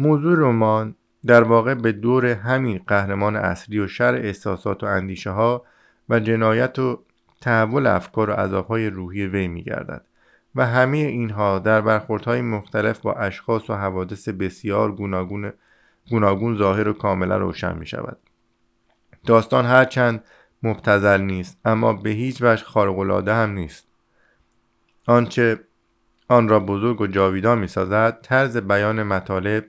موضوع رمان در واقع به دور همین قهرمان اصلی و شر احساسات و اندیشه ها و جنایت و تحول افکار و عذابهای روحی وی میگردد و همه اینها در برخوردهای مختلف با اشخاص و حوادث بسیار گوناگون گوناگون ظاهر و کاملا روشن می شود داستان هرچند مبتزل نیست اما به هیچ وجه خارق‌العاده هم نیست. آنچه آن را بزرگ و جاویدان می سازد طرز بیان مطالب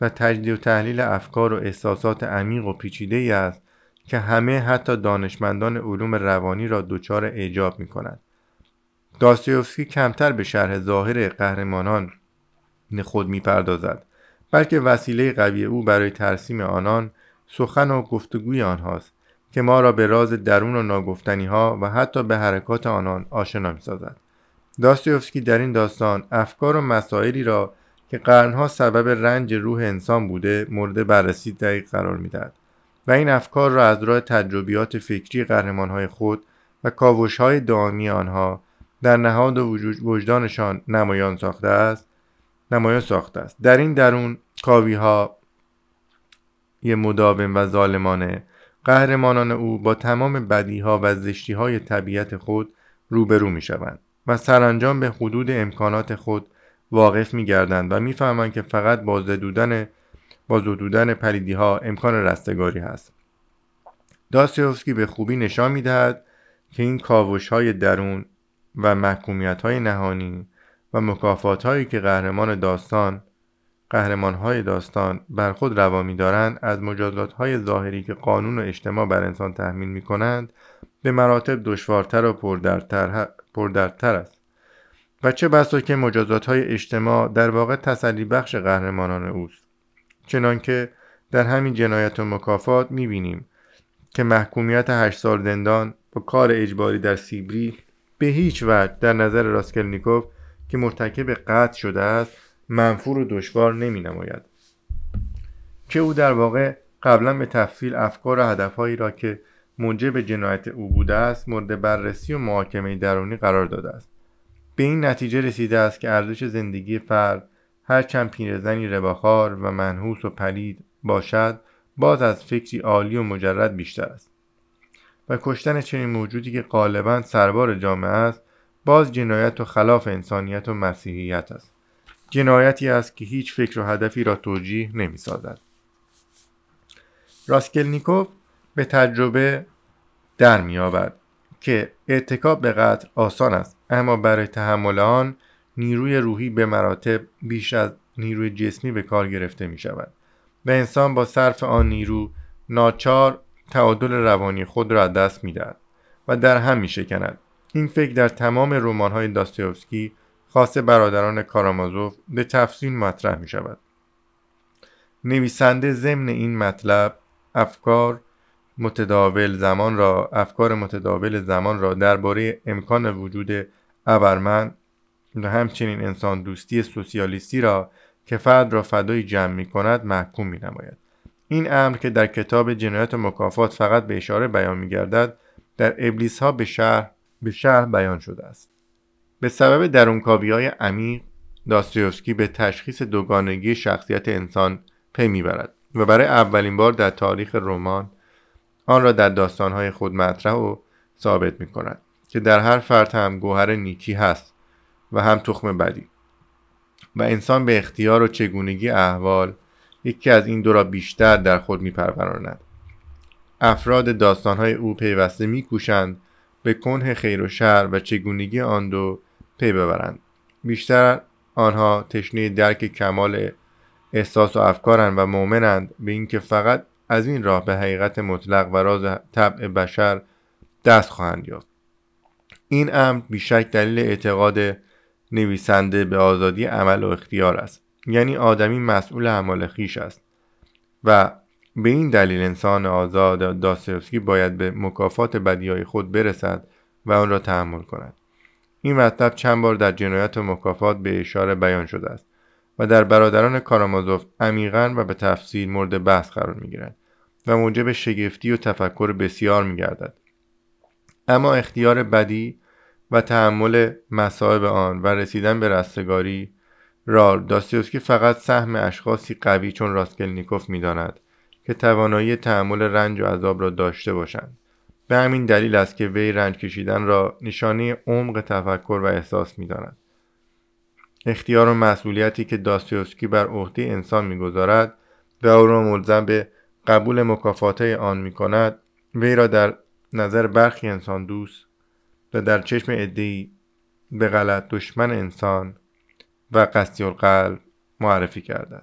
و تجدید و تحلیل افکار و احساسات عمیق و پیچیده است که همه حتی دانشمندان علوم روانی را دچار اعجاب می کند. داستایوفسکی کمتر به شرح ظاهر قهرمانان خود می پردازد بلکه وسیله قوی او برای ترسیم آنان سخن و گفتگوی آنهاست که ما را به راز درون و ناگفتنی ها و حتی به حرکات آنان آشنا می سازد. داستایوفسکی در این داستان افکار و مسائلی را که قرنها سبب رنج روح انسان بوده مورد بررسی دقیق قرار می‌دهد و این افکار را از راه تجربیات فکری قهرمانهای خود و کاوشهای دائمی آنها در نهاد و وجدانشان نمایان ساخته است. نمایان ساخته است. در این درون کاوی ها یه مداوم و ظالمانه قهرمانان او با تمام بدی ها و زشتی های طبیعت خود روبرو می شوند و سرانجام به حدود امکانات خود واقف می گردند و می‌فهمند که فقط با زدودن با زدودن پلیدی ها امکان رستگاری هست. داستیوفسکی به خوبی نشان می دهد که این کاوش های درون و محکومیت های نهانی و مکافات هایی که قهرمان داستان قهرمان های داستان بر خود روا می دارند از مجازات های ظاهری که قانون و اجتماع بر انسان تحمیل می کنند به مراتب دشوارتر و پردردتر, پردردتر است. و چه بسا که مجازات های اجتماع در واقع تسلی بخش قهرمانان اوست. چنانکه در همین جنایت و مکافات می‌بینیم که محکومیت هشت سال زندان با کار اجباری در سیبری به هیچ وجه در نظر راسکلنیکوف که مرتکب قتل شده است منفور و دشوار نمی نماید که او در واقع قبلا به تفصیل افکار و هدفهایی را که موجب جنایت او بوده است مورد بررسی و محاکمه درونی قرار داده است. به این نتیجه رسیده است که ارزش زندگی فرد هرچند پیرزنی رباخار و منحوس و پلید باشد باز از فکری عالی و مجرد بیشتر است. و کشتن چنین موجودی که غالبا سربار جامعه است باز جنایت و خلاف انسانیت و مسیحیت است. جنایتی است که هیچ فکر و هدفی را توجیه نمی سازد راسکلنیکوف به تجربه در میابد که اعتکاب به قتل آسان است اما برای تحمل آن نیروی روحی به مراتب بیش از نیروی جسمی به کار گرفته می شود و انسان با صرف آن نیرو ناچار تعادل روانی خود را از دست می دهد و در هم می شکند این فکر در تمام رمان های داستیوفسکی خاص برادران کارامازوف به تفصیل مطرح می شود نویسنده ضمن این مطلب افکار متداول زمان را افکار متداول زمان را درباره امکان وجود ابرمن و همچنین انسان دوستی سوسیالیستی را که فرد را فدای جمع می کند محکوم می نماید. این امر که در کتاب جنایت مکافات فقط به اشاره بیان می گردد در ابلیس ها به شهر به شهر بیان شده است به سبب درونکاوی های عمیق داستایوفسکی به تشخیص دوگانگی شخصیت انسان پی می‌برد و برای اولین بار در تاریخ رمان آن را در داستانهای خود مطرح و ثابت می کند که در هر فرد هم گوهر نیکی هست و هم تخم بدی و انسان به اختیار و چگونگی احوال یکی از این دو را بیشتر در خود میپروراند. افراد داستانهای او پیوسته میکوشند به کنه خیر و شر و چگونگی آن دو پی ببرند. بیشتر آنها تشنه درک کمال احساس و افکارند و مؤمنند به اینکه فقط از این راه به حقیقت مطلق و راز طبع بشر دست خواهند یافت. این امر بیشک دلیل اعتقاد نویسنده به آزادی عمل و اختیار است. یعنی آدمی مسئول اعمال خیش است. و به این دلیل انسان آزاد داستایوفسکی باید به مکافات بدیهای خود برسد و آن را تحمل کند. این مطلب چند بار در جنایت و مکافات به اشاره بیان شده است و در برادران کارامازوف عمیقا و به تفصیل مورد بحث قرار می‌گیرد. و موجب شگفتی و تفکر بسیار میگردد. اما اختیار بدی و تحمل مصائب آن و رسیدن به رستگاری را داستیوسکی فقط سهم اشخاصی قوی چون راسکلنیکوف می‌داند که توانایی تحمل رنج و عذاب را داشته باشند. به همین دلیل است که وی رنج کشیدن را نشانه عمق تفکر و احساس می‌داند. اختیار و مسئولیتی که داستیوسکی بر عهده انسان می‌گذارد و او را ملزم به قبول مکافاته آن می کند وی را در نظر برخی انسان دوست و در چشم ادهی به غلط دشمن انسان و قصدی القلب معرفی کرده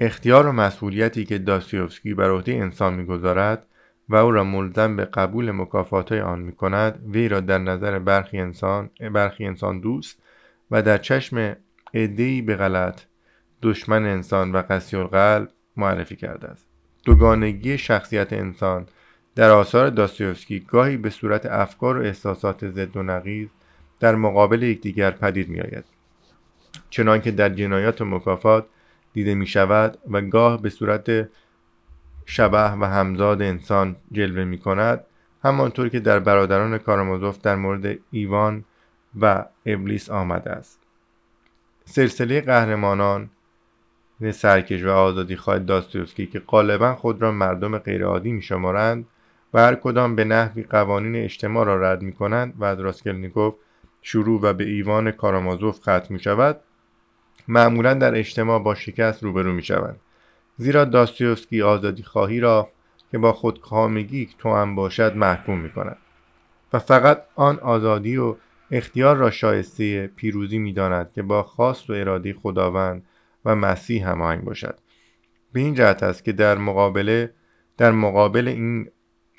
اختیار و مسئولیتی که داستیوفسکی بر عهده انسان می‌گذارد و او را ملزم به قبول مکافات آن می کند وی را در نظر برخی انسان برخی انسان دوست و در چشم عدهای به غلط دشمن انسان و قسی القلب معرفی کرده است. دوگانگی شخصیت انسان در آثار داستیوفسکی گاهی به صورت افکار و احساسات ضد و نقیض در مقابل یکدیگر پدید می آید چنانکه در جنایات و مکافات دیده می شود و گاه به صورت شبه و همزاد انسان جلوه می کند همانطور که در برادران کارامازوف در مورد ایوان و ابلیس آمده است. سلسله قهرمانان سرکش و آزادی خواهد داستوفسکی که غالبا خود را مردم غیرعادی می شمارند و هر کدام به نحوی قوانین اجتماع را رد می کنند و از راسکلنیکوف شروع و به ایوان کارامازوف ختم می شود معمولا در اجتماع با شکست روبرو می شوند زیرا داستیوفسکی آزادی خواهی را که با خودکامگی هم باشد محکوم می کند و فقط آن آزادی و اختیار را شایسته پیروزی می داند که با خواست و اراده خداوند و مسیح هماهنگ باشد به این جهت است که در مقابله در مقابل این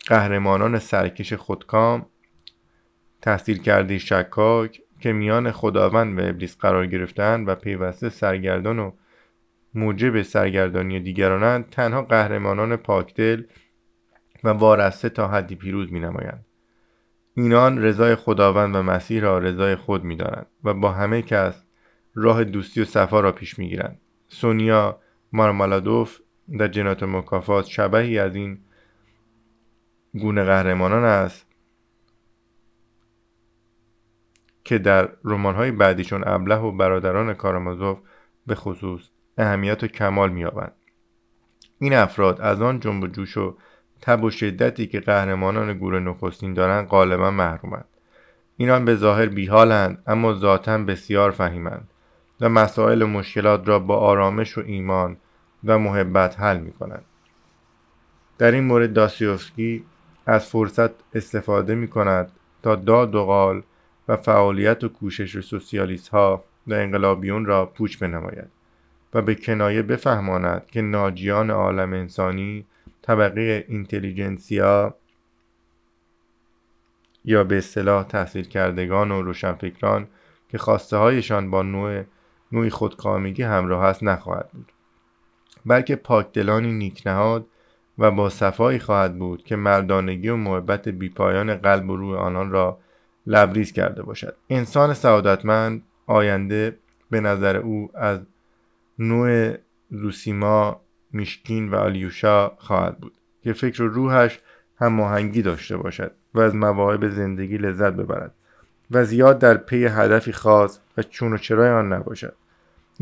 قهرمانان سرکش خودکام تحصیل کرده شکاک که میان خداوند و ابلیس قرار گرفتن و پیوسته سرگردان و موجب سرگردانی دیگرانند تنها قهرمانان پاکدل و وارسته تا حدی پیروز می نمایند. اینان رضای خداوند و مسیح را رضای خود می دارند و با همه کس راه دوستی و صفا را پیش می گیرند. سونیا مارمالادوف در جنات مکافات شبهی از این گونه قهرمانان است که در رمان‌های بعدی چون ابله و برادران کارامازوف به خصوص اهمیت و کمال می‌یابند. این افراد از آن جنب و جوش و تب و شدتی که قهرمانان گروه نخستین دارند غالبا محرومند. اینان به ظاهر بیحالند اما ذاتا بسیار فهیمند. و مسائل مشکلات را با آرامش و ایمان و محبت حل می کنند. در این مورد داستیوفسکی از فرصت استفاده می کند تا داد و قال و فعالیت و کوشش سوسیالیست ها و انقلابیون را پوچ بنماید و به کنایه بفهماند که ناجیان عالم انسانی طبقه اینتلیجنسیا یا به اصطلاح تحصیل کردگان و روشنفکران که خواسته هایشان با نوع نوعی خودکامگی همراه است نخواهد بود. بلکه پاکدلانی نیکنهاد و با صفایی خواهد بود که مردانگی و محبت بیپایان قلب و روح آنان را لبریز کرده باشد. انسان سعادتمند آینده به نظر او از نوع زوسیما میشکین و آلیوشا خواهد بود که فکر و روحش هماهنگی داشته باشد و از مواهب زندگی لذت ببرد و زیاد در پی هدفی خاص و چون و چرای آن نباشد.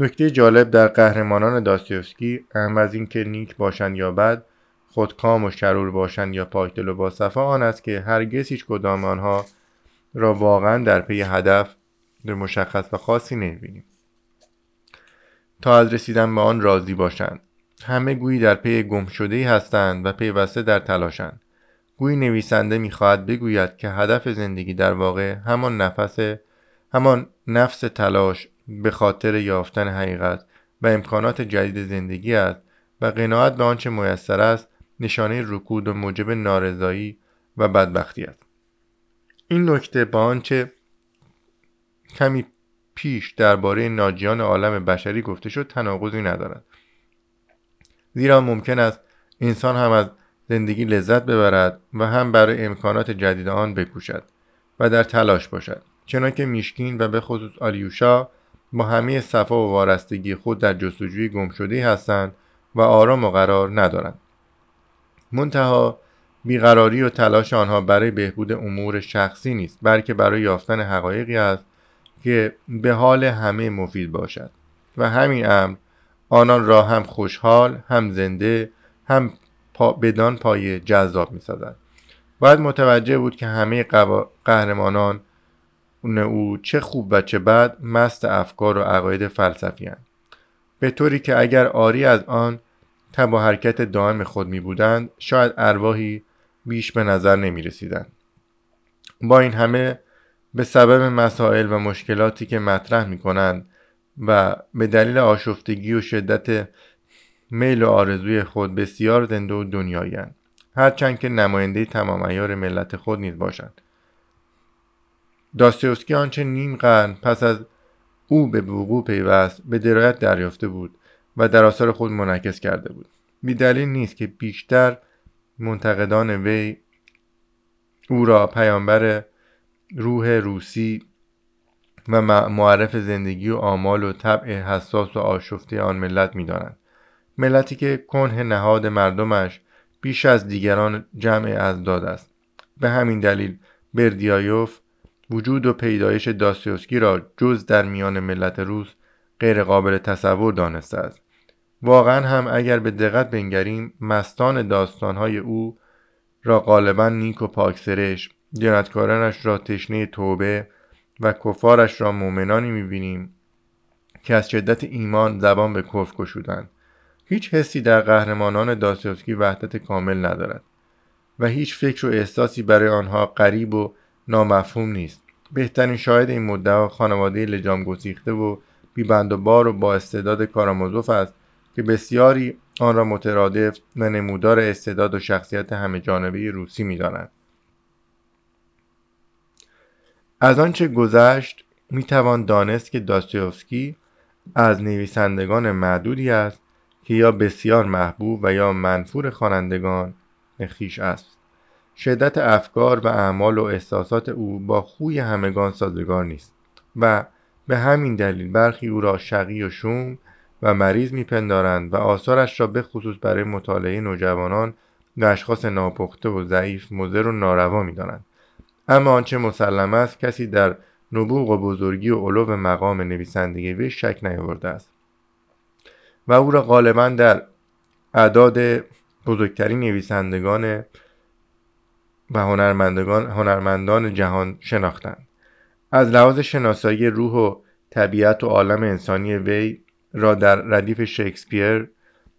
نکته جالب در قهرمانان داستیوفسکی اهم از اینکه نیک باشند یا بد خودکام و شرور باشند یا پاکدل و باصفا آن است که هرگز هیچ کدام آنها را واقعا در پی هدف مشخص و خاصی نمی‌بینیم. تا از رسیدن به آن راضی باشند. همه گویی در پی گم شده هستند و پیوسته در تلاشند. گویی نویسنده می‌خواهد بگوید که هدف زندگی در واقع همان نفس همان نفس تلاش به خاطر یافتن حقیقت و امکانات جدید زندگی است و قناعت به آنچه میسر است نشانه رکود و موجب نارضایی و بدبختی است این نکته با آنچه کمی پیش درباره ناجیان عالم بشری گفته شد تناقضی ندارد. زیرا ممکن است انسان هم از زندگی لذت ببرد و هم برای امکانات جدید آن بکوشد و در تلاش باشد. چنانکه میشکین و به خصوص آلیوشا با همه صفا و وارستگی خود در جستجوی گمشده هستند و آرام و قرار ندارند. منتها بیقراری و تلاش آنها برای بهبود امور شخصی نیست بلکه برای یافتن حقایقی است که به حال همه مفید باشد. و همین امر آنان را هم خوشحال هم زنده هم پا بدان پایه جذاب می سازد باید متوجه بود که همه قهرمانان او چه خوب و چه بد مست افکار و عقاید فلسفی به طوری که اگر آری از آن تب و حرکت دائم خود می بودند شاید ارواحی بیش به نظر نمی رسیدن. با این همه به سبب مسائل و مشکلاتی که مطرح می کنند و به دلیل آشفتگی و شدت میل و آرزوی خود بسیار زنده و دنیایی هرچند که نماینده تمام ایار ملت خود نیز باشند. داستیوسکی آنچه نیم قرن پس از او به وقوع پیوست به درایت دریافته بود و در آثار خود منعکس کرده بود. دلیل نیست که بیشتر منتقدان وی او را پیامبر روح روسی و معرف زندگی و آمال و طبع حساس و آشفته آن ملت می‌دانند. ملتی که کنه نهاد مردمش بیش از دیگران جمع از داد است. به همین دلیل بردیایوف وجود و پیدایش داستیوسکی را جز در میان ملت روس غیر قابل تصور دانسته است. واقعا هم اگر به دقت بنگریم مستان داستانهای او را غالبا نیک و پاکسرش جنتکارانش را تشنه توبه و کفارش را مؤمنانی می‌بینیم که از شدت ایمان زبان به کفر گشودند. هیچ حسی در قهرمانان داستوفسکی وحدت کامل ندارد و هیچ فکر و احساسی برای آنها غریب و نامفهوم نیست. بهترین شاهد این مدعا خانواده لجام گسیخته و بیبند و بار و با استعداد کارامازوف است که بسیاری آن را مترادف و نمودار استعداد و شخصیت همه جانبه روسی می‌دانند. از آنچه گذشت می‌توان دانست که داستیوفسکی از نویسندگان معدودی است که یا بسیار محبوب و یا منفور خوانندگان خیش است. شدت افکار و اعمال و احساسات او با خوی همگان سازگار نیست و به همین دلیل برخی او را شقی و شوم و مریض میپندارند و آثارش را به خصوص برای مطالعه نوجوانان و اشخاص ناپخته و ضعیف مضر و ناروا می‌دانند. اما آنچه مسلم است کسی در نبوغ و بزرگی و علو مقام نویسندگی وی شک نیاورده است و او را غالبا در اعداد بزرگترین نویسندگان و هنرمندگان هنرمندان جهان شناختند. از لحاظ شناسایی روح و طبیعت و عالم انسانی وی را در ردیف شکسپیر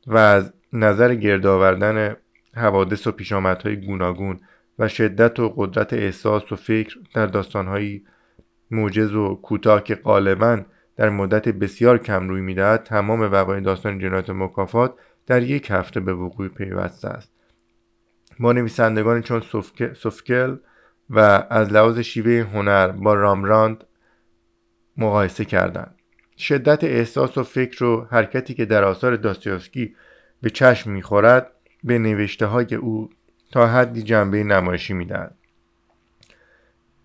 و از نظر گرد آوردن حوادث و پیشامدهای گوناگون و شدت و قدرت احساس و فکر در داستانهایی موجز و کوتاه که غالبا در مدت بسیار کم روی می‌دهد تمام وقایع داستان جنایت مکافات در یک هفته به وقوع پیوسته است. با نویسندگانی چون سوفکل و از لحاظ شیوه هنر با رامراند مقایسه کردند. شدت احساس و فکر و حرکتی که در آثار داستیوفسکی به چشم می‌خورد به نوشته های او تا حدی جنبه نمایشی می‌دهد.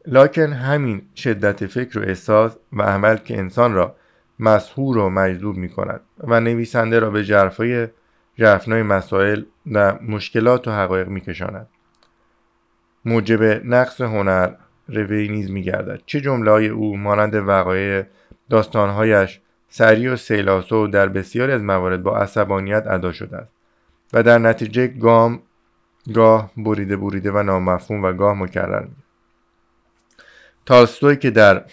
لاکن همین شدت فکر و احساس و عمل که انسان را مسهور و مجذوب می کند و نویسنده را به جرفای جرفنای مسائل و مشکلات و حقایق می کشاند. موجب نقص هنر روی نیز می گردد. چه جمله های او مانند وقایع داستانهایش سریع و سیلاسو در بسیاری از موارد با عصبانیت ادا شده است و در نتیجه گام گاه بریده بریده و نامفهوم و گاه مکرر می تالستوی که در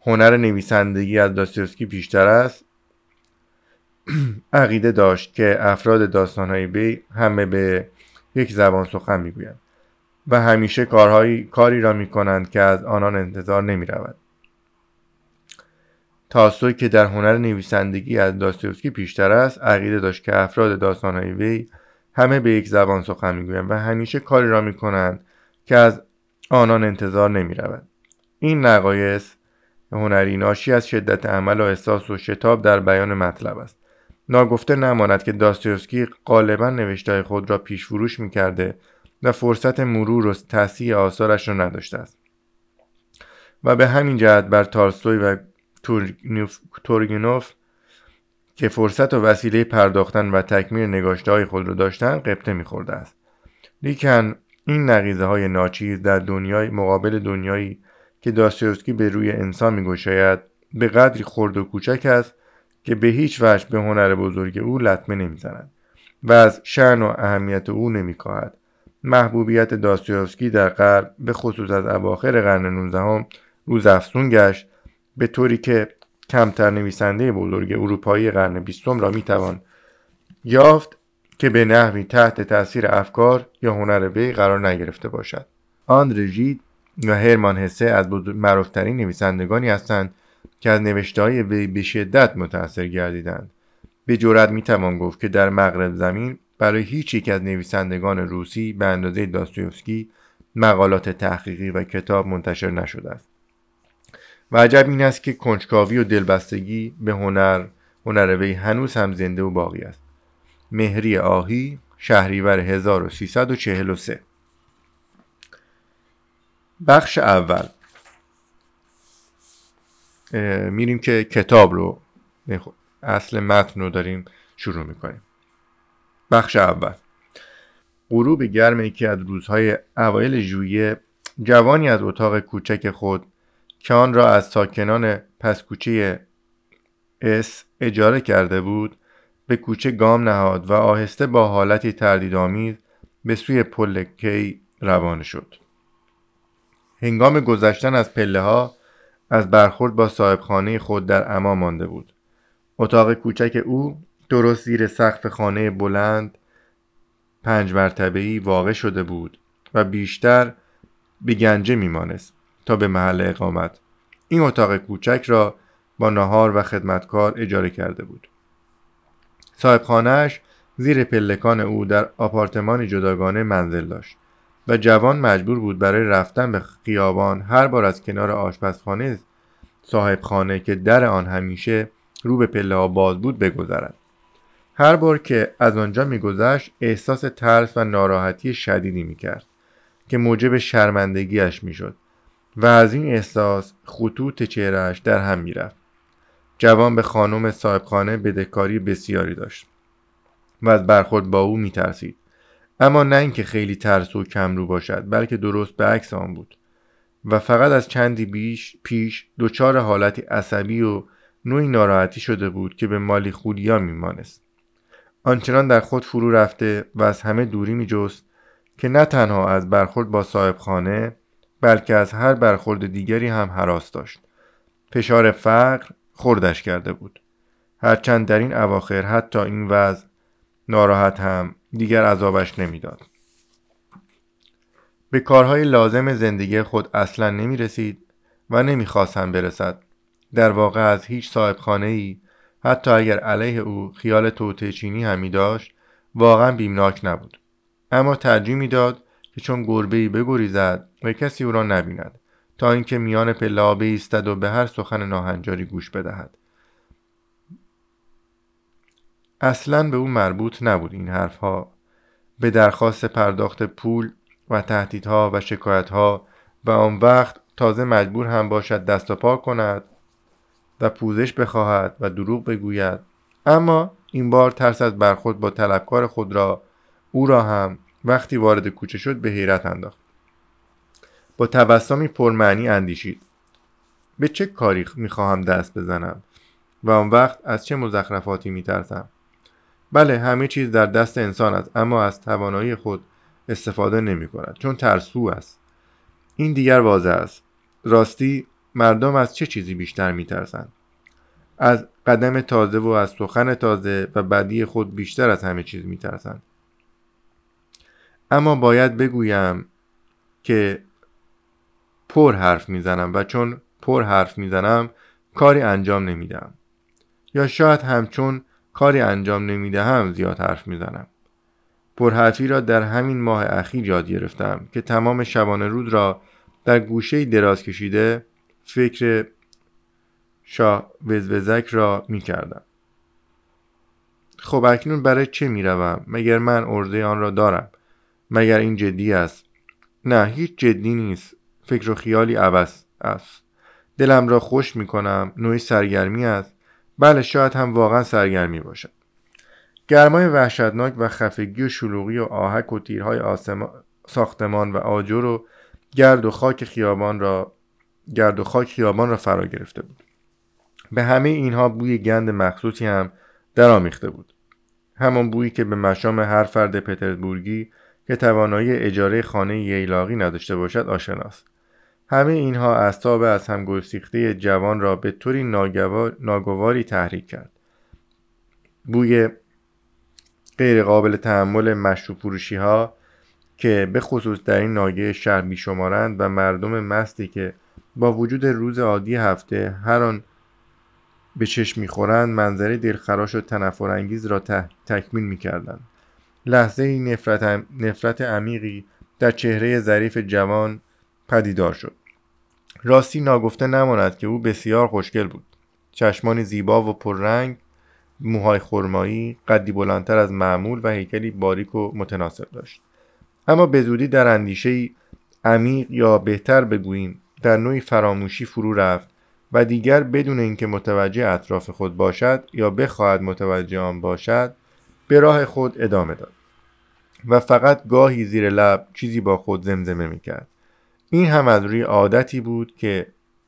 هنر نویسندگی از داستیوسکی بیشتر است عقیده داشت که افراد داستانهای بی همه به یک زبان سخن می‌گویند و همیشه کارهایی کاری را می کنند که از آنان انتظار نمی رود. تالستوی که در هنر نویسندگی از داستیوسکی بیشتر است عقیده داشت که افراد داستانهای وی همه به یک زبان سخن می‌گویند و همیشه کاری را می کنند که از آنان انتظار نمی رود. این نقایص هنری ناشی از شدت عمل و احساس و شتاب در بیان مطلب است ناگفته نماند که داستیوسکی غالبا نوشته خود را پیش فروش می‌کرده و فرصت مرور و تصحیح آثارش را نداشته است. و به همین جهت بر تارستوی و تورگنوف که فرصت و وسیله پرداختن و تکمیل نگاشته خود را داشتند قبطه میخورده است. لیکن این نقیزه های ناچیز در دنیای مقابل دنیایی که داستایوفسکی به روی انسان میگشاید به قدری خرد و کوچک است که به هیچ وجه به هنر بزرگ او لطمه نمی‌زند و از شعن و اهمیت او نمیکاهد. محبوبیت داستایوفسکی در غرب به خصوص از اواخر قرن 19 روز افزون گشت به طوری که کمتر نویسنده بزرگ اروپایی قرن بیستم را می‌توان یافت که به نحوی تحت تاثیر افکار یا هنر وی قرار نگرفته باشد. آندر ژید و هرمان هسه از معروفترین نویسندگانی هستند که از نوشته های وی به شدت متاثر گردیدند. به جرات می‌توان گفت که در مغرب زمین برای هیچ یک از نویسندگان روسی به اندازه داستویفسکی مقالات تحقیقی و کتاب منتشر نشده است. و عجب این است که کنجکاوی و دلبستگی به هنر هنر وی هنوز هم زنده و باقی است. مهری آهی شهریور 1343 بخش اول. میریم که کتاب رو اصل متن رو داریم شروع می‌کنیم. بخش اول. غروب گرم یکی از روزهای اوایل ژوئیه جوانی از اتاق کوچک خود که آن را از ساکنان پسکوچه اس اجاره کرده بود به کوچه گام نهاد و آهسته با حالتی تردیدآمیز به سوی پل کی روانه شد. هنگام گذشتن از پله ها از برخورد با صاحبخانه خود در اما مانده بود. اتاق کوچک او درست زیر سقف خانه بلند پنج مرتبه‌ای واقع شده بود و بیشتر به گنجه میمانست تا به محل اقامت. این اتاق کوچک را با نهار و خدمتکار اجاره کرده بود. صاحبخانهاش زیر پلکان او در آپارتمانی جداگانه منزل داشت. و جوان مجبور بود برای رفتن به خیابان هر بار از کنار آشپزخانه صاحبخانه که در آن همیشه رو به پله باز بود بگذرد. هر بار که از آنجا میگذشت احساس ترس و ناراحتی شدیدی می‌کرد که موجب شرمندگیش می‌شد و از این احساس خطوط چهرهش در هم می‌رفت. جوان به خانم صاحبخانه بدهکاری بسیاری داشت و از برخورد با او میترسید. اما نه اینکه خیلی ترس و کمرو باشد بلکه درست به عکس آن بود. و فقط از چندی بیش پیش دچار حالتی عصبی و نوعی ناراحتی شده بود که به مالی خودیا میمانست. آنچنان در خود فرو رفته و از همه دوری میجست که نه تنها از برخورد با صاحبخانه بلکه از هر برخورد دیگری هم حراس داشت. فشار فقر خوردش کرده بود. هرچند در این اواخر حتی این وضع ناراحت هم دیگر عذابش نمی‌داد. به کارهای لازم زندگی خود اصلا نمی رسید و نمی‌خواست هم برسد. در واقع از هیچ صاحب خانه ای حتی اگر علیه او خیال توته چینی همی داشت واقعا بیمناک نبود. اما ترجیح می‌داد که چون گربه ای بگریزد و کسی او را نبیند تا اینکه میان پله بایستد و به هر سخن ناهنجاری گوش بدهد. اصلا به او مربوط نبود این حرفها. به درخواست پرداخت پول و تهدیدها و شکایتها و آن وقت تازه مجبور هم باشد دست و پا کند و پوزش بخواهد و دروغ بگوید. اما این بار ترس از برخورد با طلبکار خود را او را هم وقتی وارد کوچه شد به حیرت انداخت. با تبسمی پرمعنی اندیشید. به چه کاری می‌خواهم دست بزنم؟ و آن وقت از چه مزخرفاتی میترسم؟ بله همه چیز در دست انسان است اما از توانایی خود استفاده نمی کند چون ترسو است. این دیگر واضح است. راستی مردم از چه چیزی بیشتر میترسند؟ از قدم تازه و از سخن تازه و بدی خود بیشتر از همه چیز میترسند. اما باید بگویم که پر حرف می‌زنم و چون پر حرف می‌زنم کاری انجام نمیدم یا شاید همچون کاری انجام نمی‌دهم زیاد حرف می‌زنم. پرحرفی را در همین ماه اخیر یاد گرفتم که تمام شبانه رود را در گوشه دراز کشیده فکر شاه وزوزک را می کردم. خب اکنون برای چه می روم؟ مگر من ارزه آن را دارم؟ مگر این جدی است؟ نه هیچ جدی نیست. فکر و خیالی عوض است. دلم را خوش می کنم نوعی سرگرمی است. بله شاید هم واقعا سرگرمی باشد. گرمای وحشتناک و خفگی و شلوغی و آهک و تیرهای ساختمان و آجر و گرد و خاک خیابان را گرد و خاک خیابان را فرا گرفته بود. به همه اینها بوی گند مخصوصی هم درآمیخته بود. همان بویی که به مشام هر فرد پترزبورگی که توانایی اجاره خانه ییلاقی نداشته باشد آشناست. همه اینها اعصاب از هم گسیخته جوان را به طوری ناگواری تحریک کرد. بوی غیر قابل تحمل مشروب فروشی ها که به خصوص در این ناگه شهر بیشمارند و مردم مستی که با وجود روز عادی هفته هر آن به چشم می‌خورند منظره دلخراش و تنفرانگیز را تکمیل می‌کردند. لحظه نفرت عمیقی در چهره ظریف جوان پدیدار شد. راستی ناگفته نماند که او بسیار خوشگل بود. چشمانی زیبا و پررنگ موهای خرمایی قدی بلندتر از معمول و هیکلی باریک و متناسب داشت. اما به زودی در اندیشه عمیق یا بهتر بگوییم در نوعی فراموشی فرو رفت و دیگر بدون اینکه متوجه اطراف خود باشد یا بخواهد متوجه آن باشد به راه خود ادامه داد. و فقط گاهی زیر لب چیزی با خود زمزمه می کرد. این هم از روی عادتی بود که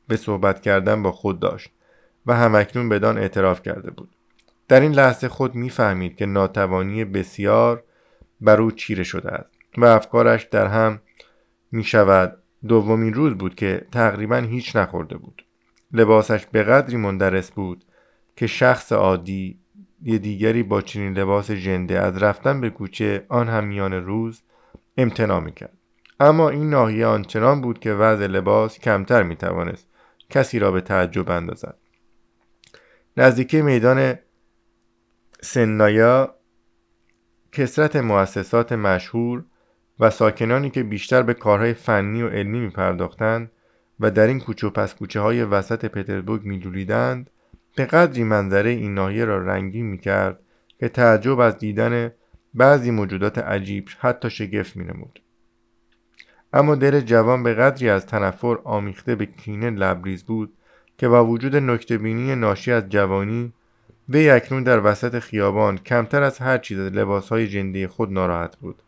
به صحبت کردن با خود داشت و همکنون بدان اعتراف کرده بود. در این لحظه خود می‌فهمید که ناتوانی بسیار بر او چیره شده است و افکارش در هم می شود دومین روز بود که تقریبا هیچ نخورده بود. لباسش به قدری مندرس بود که شخص عادی یه دیگری با چنین لباس ژنده از رفتن به کوچه آن هم میان روز امتناع می‌کرد. اما این ناحیه آنچنان بود که وضع لباس کمتر می‌توانست کسی را به تعجب اندازد نزدیکی میدان سنایا کسرت مؤسسات مشهور و ساکنانی که بیشتر به کارهای فنی و علمی می پرداختند و در این کوچه و پس کوچه های وسط پترزبورگ می به قدری منظره این ناحیه را رنگین می کرد که تعجب از دیدن بعضی موجودات عجیب حتی شگفت می نمود. اما دل جوان به قدری از تنفر آمیخته به کینه لبریز بود که با وجود نکتبینی ناشی از جوانی وی اکنون در وسط خیابان کمتر از هر چیز لباسهای جندی خود ناراحت بود.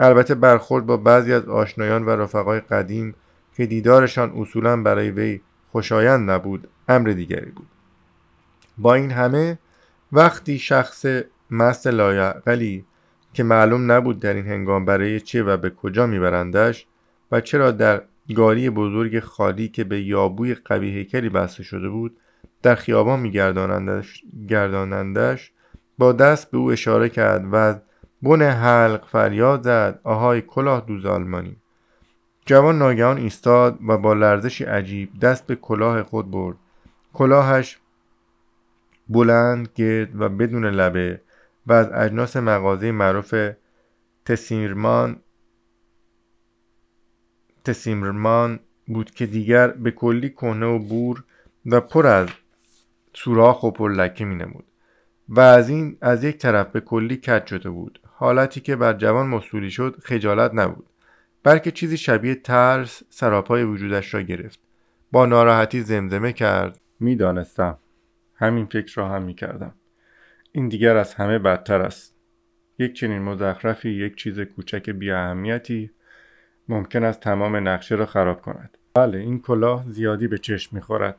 البته برخورد با بعضی از آشنایان و رفقای قدیم که دیدارشان اصولا برای وی خوشایند نبود امر دیگری بود. با این همه وقتی شخص مست لایعقلی که معلوم نبود در این هنگام برای چه و به کجا میبرندش و چرا در گاری بزرگ خالی که به یابوی قوی هیکلی بسته شده بود در خیابان میگردانندش با دست به او اشاره کرد و از بن حلق فریاد زد آهای کلاه دوز آلمانی جوان ناگهان ایستاد و با لرزشی عجیب دست به کلاه خود برد. کلاهش بلند گرد و بدون لبه و از اجناس مغازه معروف تسیرمان تسیمرمان بود که دیگر به کلی کهنه و بور و پر از سوراخ و پر لکه می نمود و از این از یک طرف به کلی کج شده بود. حالتی که بر جوان مصولی شد خجالت نبود بلکه چیزی شبیه ترس سراپای وجودش را گرفت. با ناراحتی زمزمه کرد. می‌دانستم همین فکر را هم می‌کردم این دیگر از همه بدتر است یک چنین مزخرفی یک چیز کوچک بی اهمیتی ممکن است تمام نقشه را خراب کند بله این کلاه زیادی به چشم می‌خورد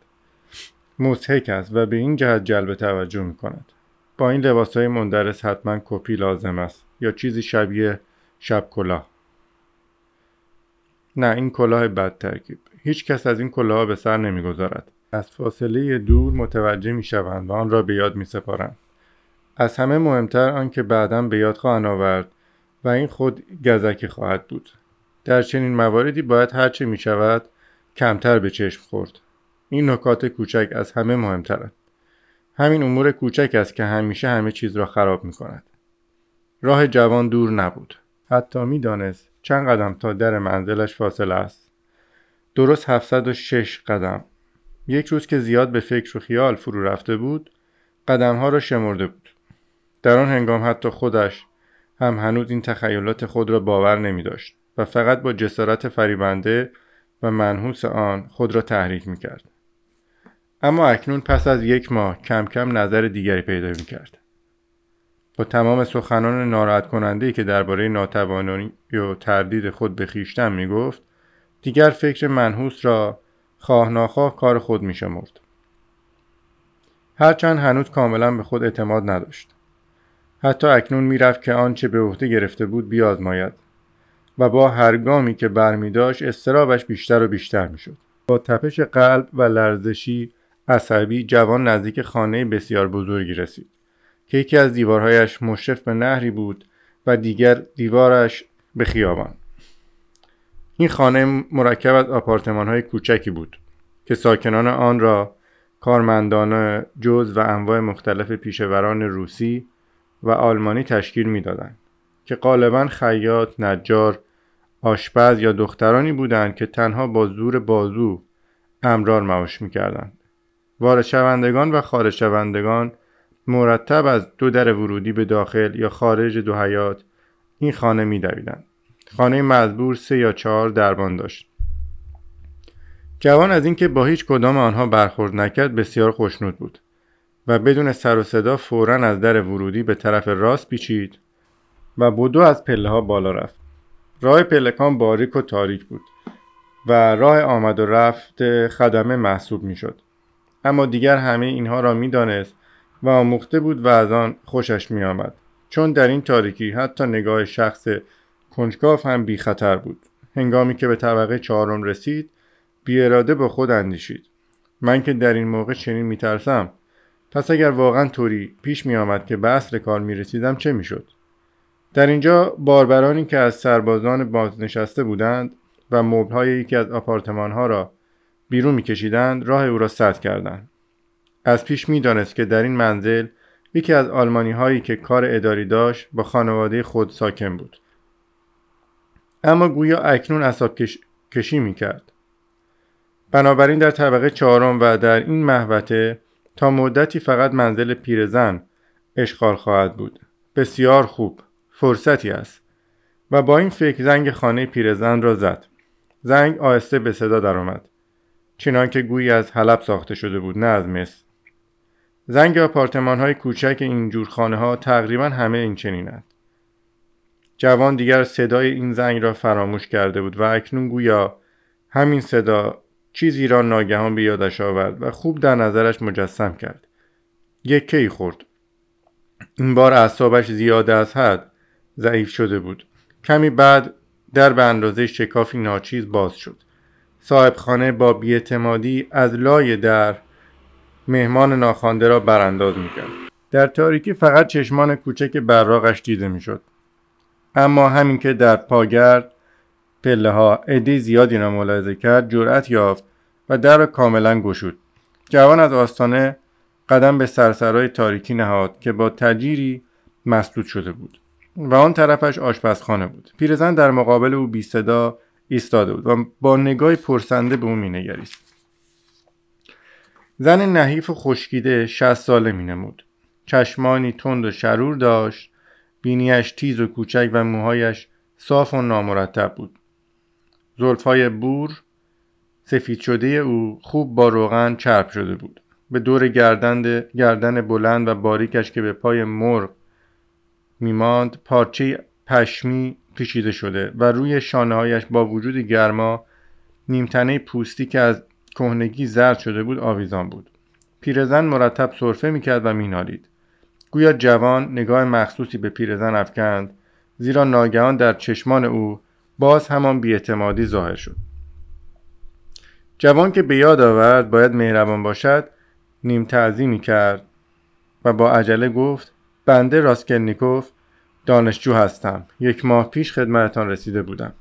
مضحک است و به این جهت جلب توجه می کند. با این لباس های مندرس حتما کپی لازم است یا چیزی شبیه شب کلاه. نه این کلاه بد ترکیب. هیچ کس از این کلاه به سر نمی‌گذارد. از فاصله دور متوجه می شوند و آن را به یاد می سپارند. از همه مهمتر آنکه بعدا به یاد خواهند آورد و این خود گزکی خواهد بود. در چنین مواردی باید هرچه می شود کمتر به چشم خورد. این نکات کوچک از همه مهمترند همین امور کوچک است که همیشه همه چیز را خراب می کند. راه جوان دور نبود. حتی می‌دانست چند قدم تا در منزلش فاصله است. درست 706 قدم. یک روز که زیاد به فکر و خیال فرو رفته بود، قدمها را شمرده بود. در آن هنگام حتی خودش هم هنوز این تخیلات خود را باور نمی داشت و فقط با جسارت فریبنده و منحوس آن خود را تحریک می کرد. اما اکنون پس از یک ماه کم کم نظر دیگری پیدا می کرد. با تمام سخنان ناراحت کننده که درباره ناتوانی و تردید خود به خیشتن می گفت دیگر فکر منحوس را خواه ناخواه کار خود می شمرد. هرچند هنوز کاملا به خود اعتماد نداشت. حتی اکنون می‌رفت که آنچه به عهده گرفته بود بیازماید و با هر گامی که برمی داشت استرابش بیشتر و بیشتر می‌شد. با تپش قلب و لرزشی عصبی جوان نزدیک خانه بسیار بزرگی رسید که یکی از دیوارهایش مشرف به نهری بود و دیگر دیوارش به خیابان این خانه مرکب از آپارتمان های کوچکی بود که ساکنان آن را کارمندان جز و انواع مختلف پیشوران روسی و آلمانی تشکیل می‌دادند که غالبا خیاط، نجار، آشپز یا دخترانی بودند که تنها با زور بازو امرار معاش می‌کردند. وارد شوندگان و خارج شوندگان مرتب از دو در ورودی به داخل یا خارج دو حیات این خانه میدویدند. خانه مزبور سه یا چهار دربان داشت. جوان از اینکه با هیچ کدام آنها برخورد نکرد بسیار خوشنود بود و بدون سر و صدا فورا از در ورودی به طرف راست پیچید و بدو از پله ها بالا رفت. راه پلکان باریک و تاریک بود و راه آمد و رفت خدمه محسوب می‌شد. اما دیگر همه اینها را می‌دانست و آموخته بود و از آن خوشش می آمد. چون در این تاریکی حتی نگاه شخص کنجکاف هم بی خطر بود. هنگامی که به طبقه چهارم رسید بی اراده با خود اندیشید. من که در این موقع چنین می ترسم پس اگر واقعا طوری پیش می آمد که به اصل کار می رسیدم چه می شد؟ در اینجا باربرانی که از سربازان بازنشسته بودند و مبلهای یکی از آپارتمان ها را بیرون میکشیدند راه او را سد کردند از پیش می‌دانست که در این منزل یکی از آلمانی هایی که کار اداری داشت با خانواده خود ساکن بود اما گویا اکنون اصاب کش... کشی می کرد. بنابراین در طبقه چهارم و در این محوطه تا مدتی فقط منزل پیرزن اشغال خواهد بود. بسیار خوب. فرصتی است. و با این فکر زنگ خانه پیرزن را زد. زنگ آهسته به صدا درآمد. چنان که گویی از حلب ساخته شده بود نه از مصر زنگ آپارتمان های کوچک این جور خانه ها تقریبا همه این چنینند جوان دیگر صدای این زنگ را فراموش کرده بود و اکنون گویا همین صدا چیزی را ناگهان به یادش آورد و خوب در نظرش مجسم کرد. یک کی خورد. این بار اعصابش زیاده از حد ضعیف شده بود. کمی بعد در به اندازه شکافی ناچیز باز شد. صاحب خانه با بیاعتمادی از لای در مهمان ناخوانده را برانداز می‌کرد. در تاریکی فقط چشمان کوچک براغش دیده می‌شد. اما همین که در پاگرد پله ها زیادی را ملاحظه کرد جرأت یافت و در کاملا گشود. جوان از آستانه قدم به سرسرای تاریکی نهاد که با تجیری مسدود شده بود و آن طرفش آشپزخانه بود. پیرزن در مقابل او بی صدا ایستاده بود و با نگاهی پرسنده به او مینگریست. زن نحیف و خشکیده شست ساله مینمود. چشمانی تند و شرور داشت. بینیش تیز و کوچک و موهایش صاف و نامرتب بود. زلفهای بور سفید شده او خوب با روغن چرب شده بود. به دور گردن بلند و باریکش که به پای مرغ میماند پارچه پشمی پیچیده شده و روی شانههایش با وجود گرما نیمتنه پوستی که از کهنگی زرد شده بود آویزان بود. پیرزن مرتب صرفه می‌کرد و مینالید. گویا جوان نگاه مخصوصی به پیرزن افکند زیرا ناگهان در چشمان او باز همان بیاعتمادی ظاهر شد. جوان که به یاد آورد باید مهربان باشد نیم تعظیمی کرد و با عجله گفت بنده راسکلنیکوف دانشجو هستم. یک ماه پیش خدمتتان رسیده بودم.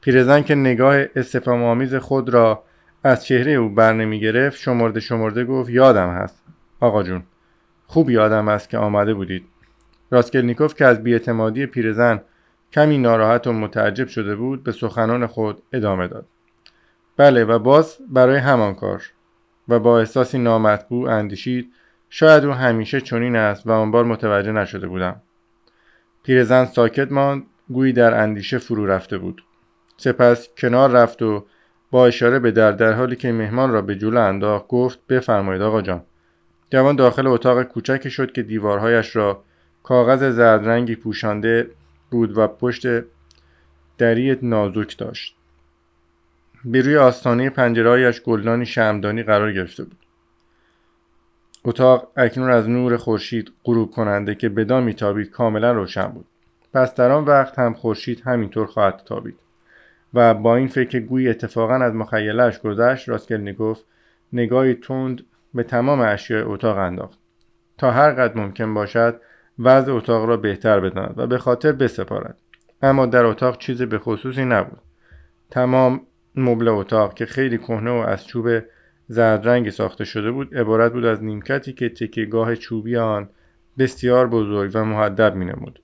پیرزن که نگاه استفام آمیز خود را از چهره او بر نمی گرفت شمرده شمرده گفت یادم هست. آقا جون خوب یادم است که آمده بودید. راسکلنیکوف که از بیاعتمادی پیرزن کمی ناراحت و متعجب شده بود به سخنان خود ادامه داد. بله و باز برای همان کار و با احساسی نامطبوع اندیشید شاید او همیشه چنین است و آن بار متوجه نشده بودم. پیرزن ساکت ماند گویی در اندیشه فرو رفته بود. سپس کنار رفت و با اشاره به در در حالی که مهمان را به جلو انداخت گفت بفرمایید آقا جان. جوان داخل اتاق کوچکی شد که دیوارهایش را کاغذ زرد رنگی پوشانده بود و پشت دری نازک داشت. به روی آستانه پنجرهایش گلدانی شمدانی قرار گرفته بود. اتاق اکنون از نور خورشید غروب کننده که بدا میتابید کاملا روشن بود. پس در آن وقت هم خورشید همینطور خواهد تابید. و با این فکر گویی اتفاقا از مخیلش گذشت راسکل گفت نگاهی تند به تمام اشیاء اتاق انداخت. تا هر قد ممکن باشد وضع اتاق را بهتر بداند و به خاطر بسپارد. اما در اتاق چیز به خصوصی نبود. تمام مبل اتاق که خیلی کهنه و از چوب زرد رنگی ساخته شده بود عبارت بود از نیمکتی که تکیگاه چوبی آن بسیار بزرگ و محدب می نمود.